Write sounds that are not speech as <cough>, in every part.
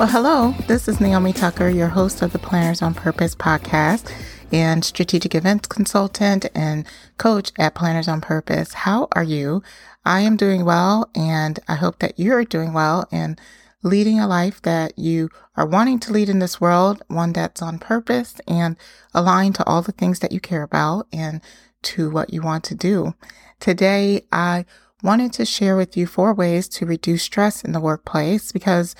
Well, hello. This is Naomi Tucker, your host of the Planners on Purpose podcast and strategic events consultant and coach at Planners on Purpose. How are you? I am doing well, and I hope that you're doing well and leading a life that you are wanting to lead in this world, one that's on purpose and aligned to all the things that you care about and to what you want to do. Today, I wanted to share with you four ways to reduce stress in the workplace because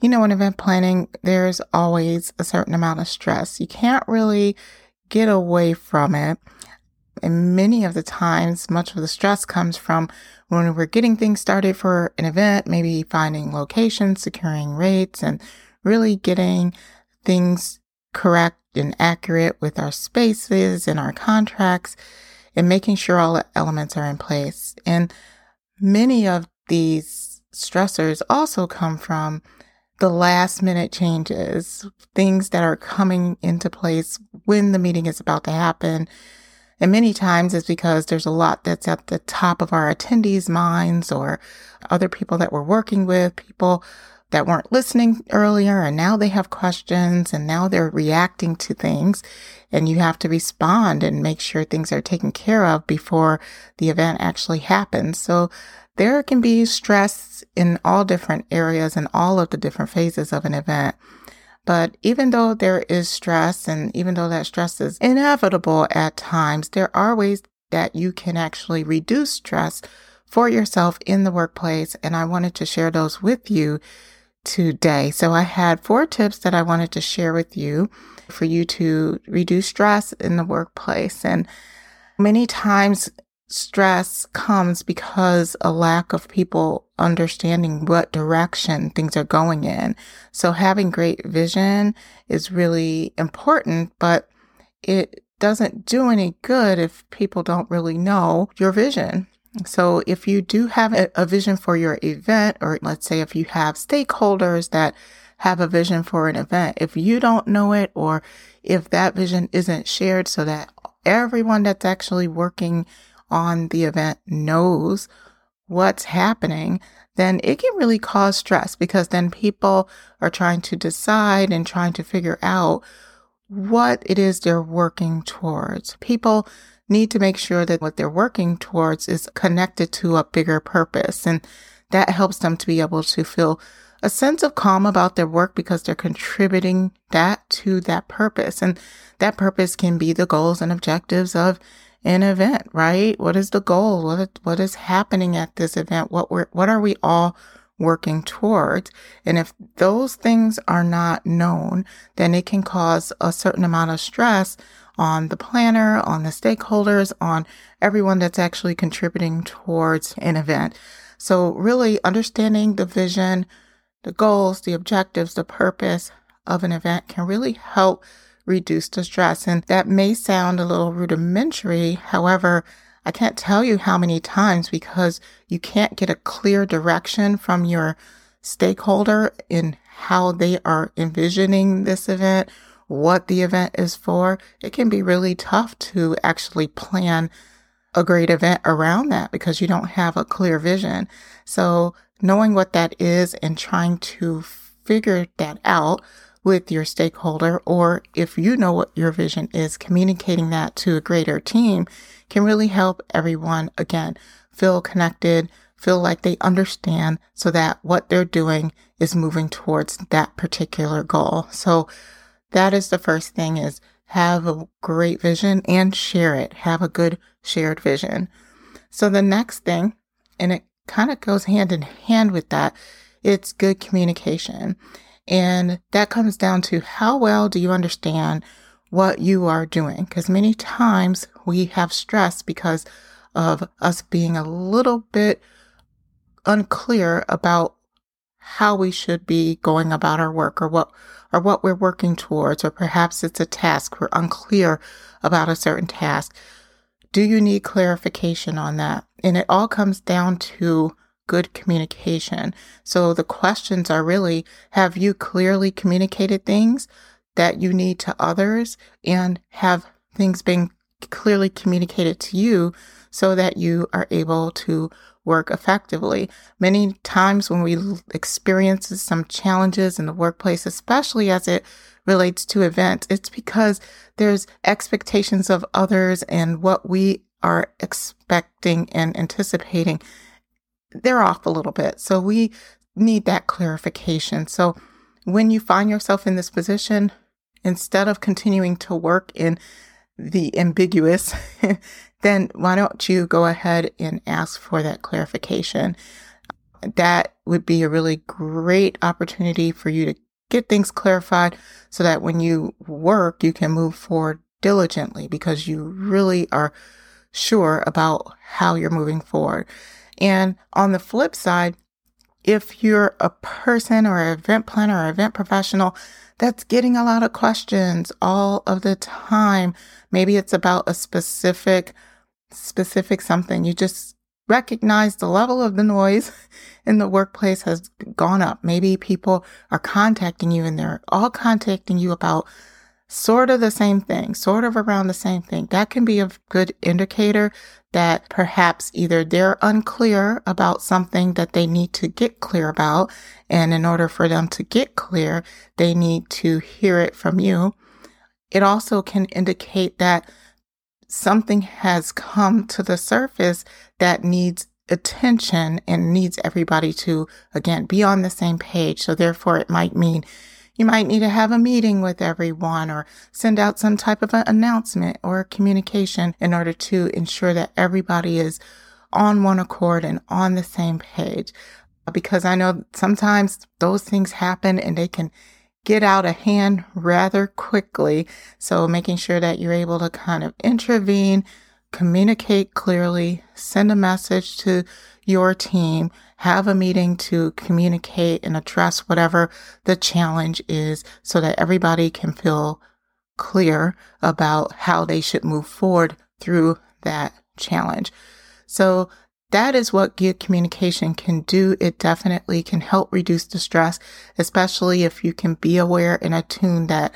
you know, in event planning, there's always a certain amount of stress. You can't really get away from it. And many of the times, much of the stress comes from when we're getting things started for an event, maybe finding locations, securing rates, and really getting things correct and accurate with our spaces and our contracts and making sure all the elements are in place. And many of these stressors also come from the last minute changes, things that are coming into place when the meeting is about to happen. And many times it's because there's a lot that's at the top of our attendees' minds or other people that we're working with, people that weren't listening earlier and now they have questions and now they're reacting to things and you have to respond and make sure things are taken care of before the event actually happens. So there can be stress in all different areas and all of the different phases of an event. But even though there is stress and even though that stress is inevitable at times, there are ways that you can actually reduce stress for yourself in the workplace. And I wanted to share those with you today. So I had four tips that I wanted to share with you for you to reduce stress in the workplace. And many times stress comes because a lack of people understanding what direction things are going in. So having great vision is really important, but it doesn't do any good if people don't really know your vision. So if you do have a, vision for your event, or let's say if you have stakeholders that have a vision for an event, if you don't know it, or if that vision isn't shared so that everyone that's actually working on the event knows what's happening, then it can really cause stress because then people are trying to decide and trying to figure out what it is they're working towards. People need to make sure that what they're working towards is connected to a bigger purpose. And that helps them to be able to feel a sense of calm about their work because they're contributing that to that purpose. And that purpose can be the goals and objectives of an event, right? What is the goal? What what is happening at this event? What we're what are we all working towards? And if those things are not known, then it can cause a certain amount of stress on the planner, on the stakeholders, on everyone that's actually contributing towards an event. So really understanding the vision, the goals, the objectives, the purpose of an event can really help reduce the stress. And that may sound a little rudimentary. However, I can't tell you how many times because you can't get a clear direction from your stakeholder in how they are envisioning this event, what the event is for. It can be really tough to actually plan a great event around that because you don't have a clear vision. So knowing what that is and trying to figure that out with your stakeholder, or if you know what your vision is, communicating that to a greater team can really help everyone again feel connected, feel like they understand so that what they're doing is moving towards that particular goal. So that is the first thing is have a great vision and share it. Have a good shared vision. So the next thing, and it kind of goes hand in hand with that, it's good communication. And that comes down to how well do you understand what you are doing. Because many times we have stress because of us being a little bit unclear about how we should be going about our work or what or what we're working towards or perhaps it's a task. We're unclear about a certain task. Do you need clarification on that? And it all comes down to good communication. So the questions are really have you clearly communicated things that you need to others? And have things been clearly communicated to you so that you are able to work effectively. Many times when we experience some challenges in the workplace, especially as it relates to events, it's because there's expectations of others and what we are expecting and anticipating. They're off a little bit. So we need that clarification. So when you find yourself in this position, instead of continuing to work in the ambiguous, <laughs> then why don't you go ahead and ask for that clarification? That would be a really great opportunity for you to get things clarified so that when you work, you can move forward diligently because you really are sure about how you're moving forward. And on the flip side, if you're a person or an event planner or event professional that's getting a lot of questions all of the time. Maybe it's about a specific, specific something. You just recognize the level of the noise <laughs> in the workplace has gone up. Maybe people are contacting you and they're all contacting you about sort of the same thing, sort of around the same thing. That can be a good indicator that perhaps either they're unclear about something that they need to get clear about. And in order for them to get clear, they need to hear it from you. It also can indicate that something has come to the surface that needs attention and needs everybody to, again, be on the same page. So therefore it might mean you might need to have a meeting with everyone or send out some type of an announcement or communication in order to ensure that everybody is on one accord and on the same page. Because I know sometimes those things happen and they can get out of hand rather quickly. So making sure that you're able to kind of intervene, communicate clearly, send a message to your team, have a meeting to communicate and address whatever the challenge is so that everybody can feel clear about how they should move forward through that challenge. So that is what good communication can do. It definitely can help reduce the stress, especially if you can be aware and attune that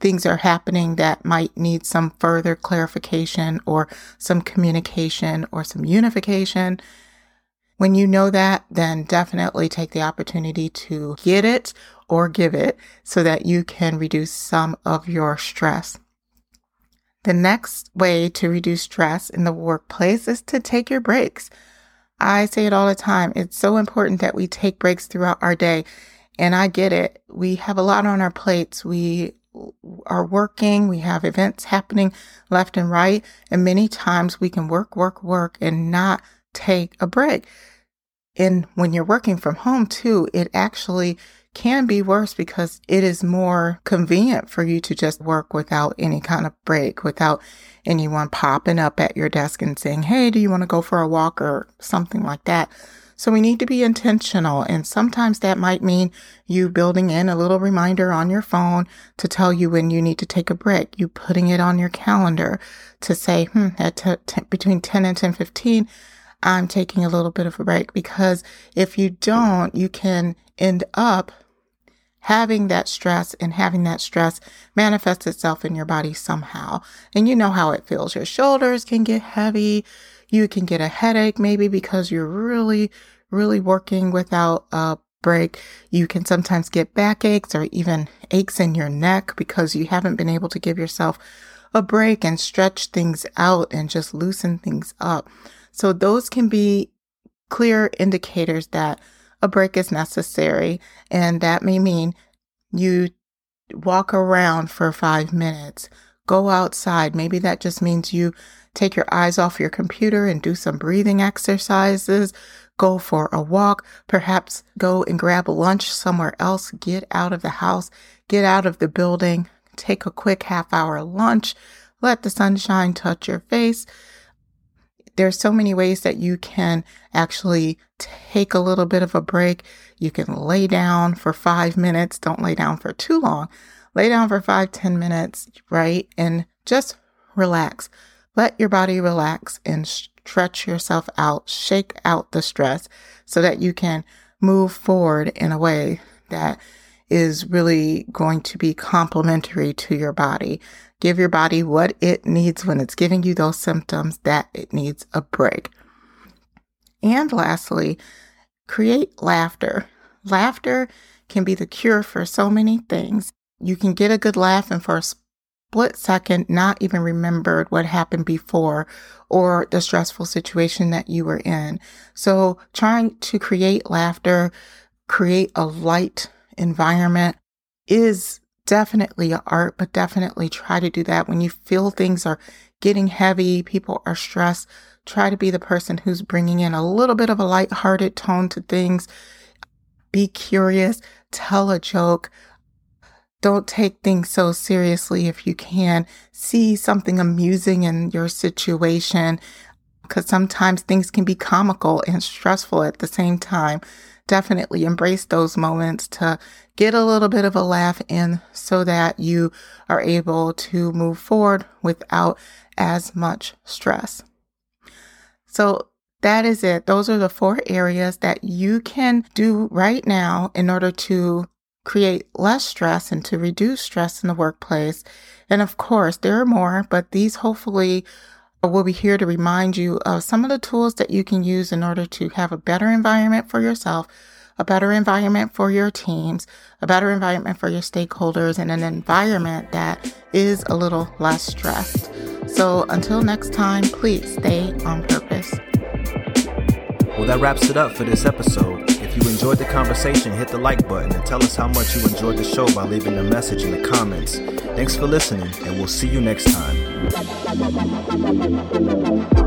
things are happening that might need some further clarification or some communication or some unification. When you know that, then definitely take the opportunity to get it or give it so that you can reduce some of your stress. The next way to reduce stress in the workplace is to take your breaks. I say it all the time. It's so important that we take breaks throughout our day. And I get it. We have a lot on our plates. We are working. We have events happening left and right. And many times we can work, work, work and not take a break. And when you're working from home too, it actually can be worse because it is more convenient for you to just work without any kind of break, without anyone popping up at your desk and saying, Hey, do you want to go for a walk or something like that? So we need to be intentional. And sometimes that might mean you building in a little reminder on your phone to tell you when you need to take a break, you putting it on your calendar to say, hmm, at t- t- between 10 and 10 15, I'm taking a little bit of a break because if you don't, you can end up having that stress and having that stress manifest itself in your body somehow. And you know how it feels. Your shoulders can get heavy. You can get a headache maybe because you're really, really working without a break. You can sometimes get backaches or even aches in your neck because you haven't been able to give yourself a break and stretch things out and just loosen things up. So those can be clear indicators that a break is necessary. And that may mean you walk around for five minutes, go outside. Maybe that just means you take your eyes off your computer and do some breathing exercises, go for a walk, perhaps go and grab lunch somewhere else, get out of the house, get out of the building, take a quick half hour lunch, let the sunshine touch your face. There's so many ways that you can actually take a little bit of a break. You can lay down for five minutes. Don't lay down for too long. Lay down for five, ten minutes, right? And just relax. Let your body relax and stretch yourself out, shake out the stress so that you can move forward in a way that is really going to be complementary to your body. Give your body what it needs when it's giving you those symptoms that it needs a break. And lastly, create laughter. Laughter can be the cure for so many things. You can get a good laugh and for a split second not even remembered what happened before or the stressful situation that you were in. So trying to create laughter, create a light environment is definitely art, but definitely try to do that when you feel things are getting heavy, people are stressed. Try to be the person who's bringing in a little bit of a light-hearted tone to things. Be curious, tell a joke, don't take things so seriously if you can. See something amusing in your situation because sometimes things can be comical and stressful at the same time. Definitely embrace those moments to get a little bit of a laugh in so that you are able to move forward without as much stress. So that is it. Those are the four areas that you can do right now in order to create less stress and to reduce stress in the workplace. And of course, there are more, but these hopefully will be here to remind you of some of the tools that you can use in order to have a better environment for yourself, a better environment for your teams, a better environment for your stakeholders, and an environment that is a little less stressed. So until next time, please stay on purpose. Well, that wraps it up for this episode. If you enjoyed the conversation, hit the like button and tell us how much you enjoyed the show by leaving a message in the comments. Thanks for listening, and we'll see you next time. Thank you.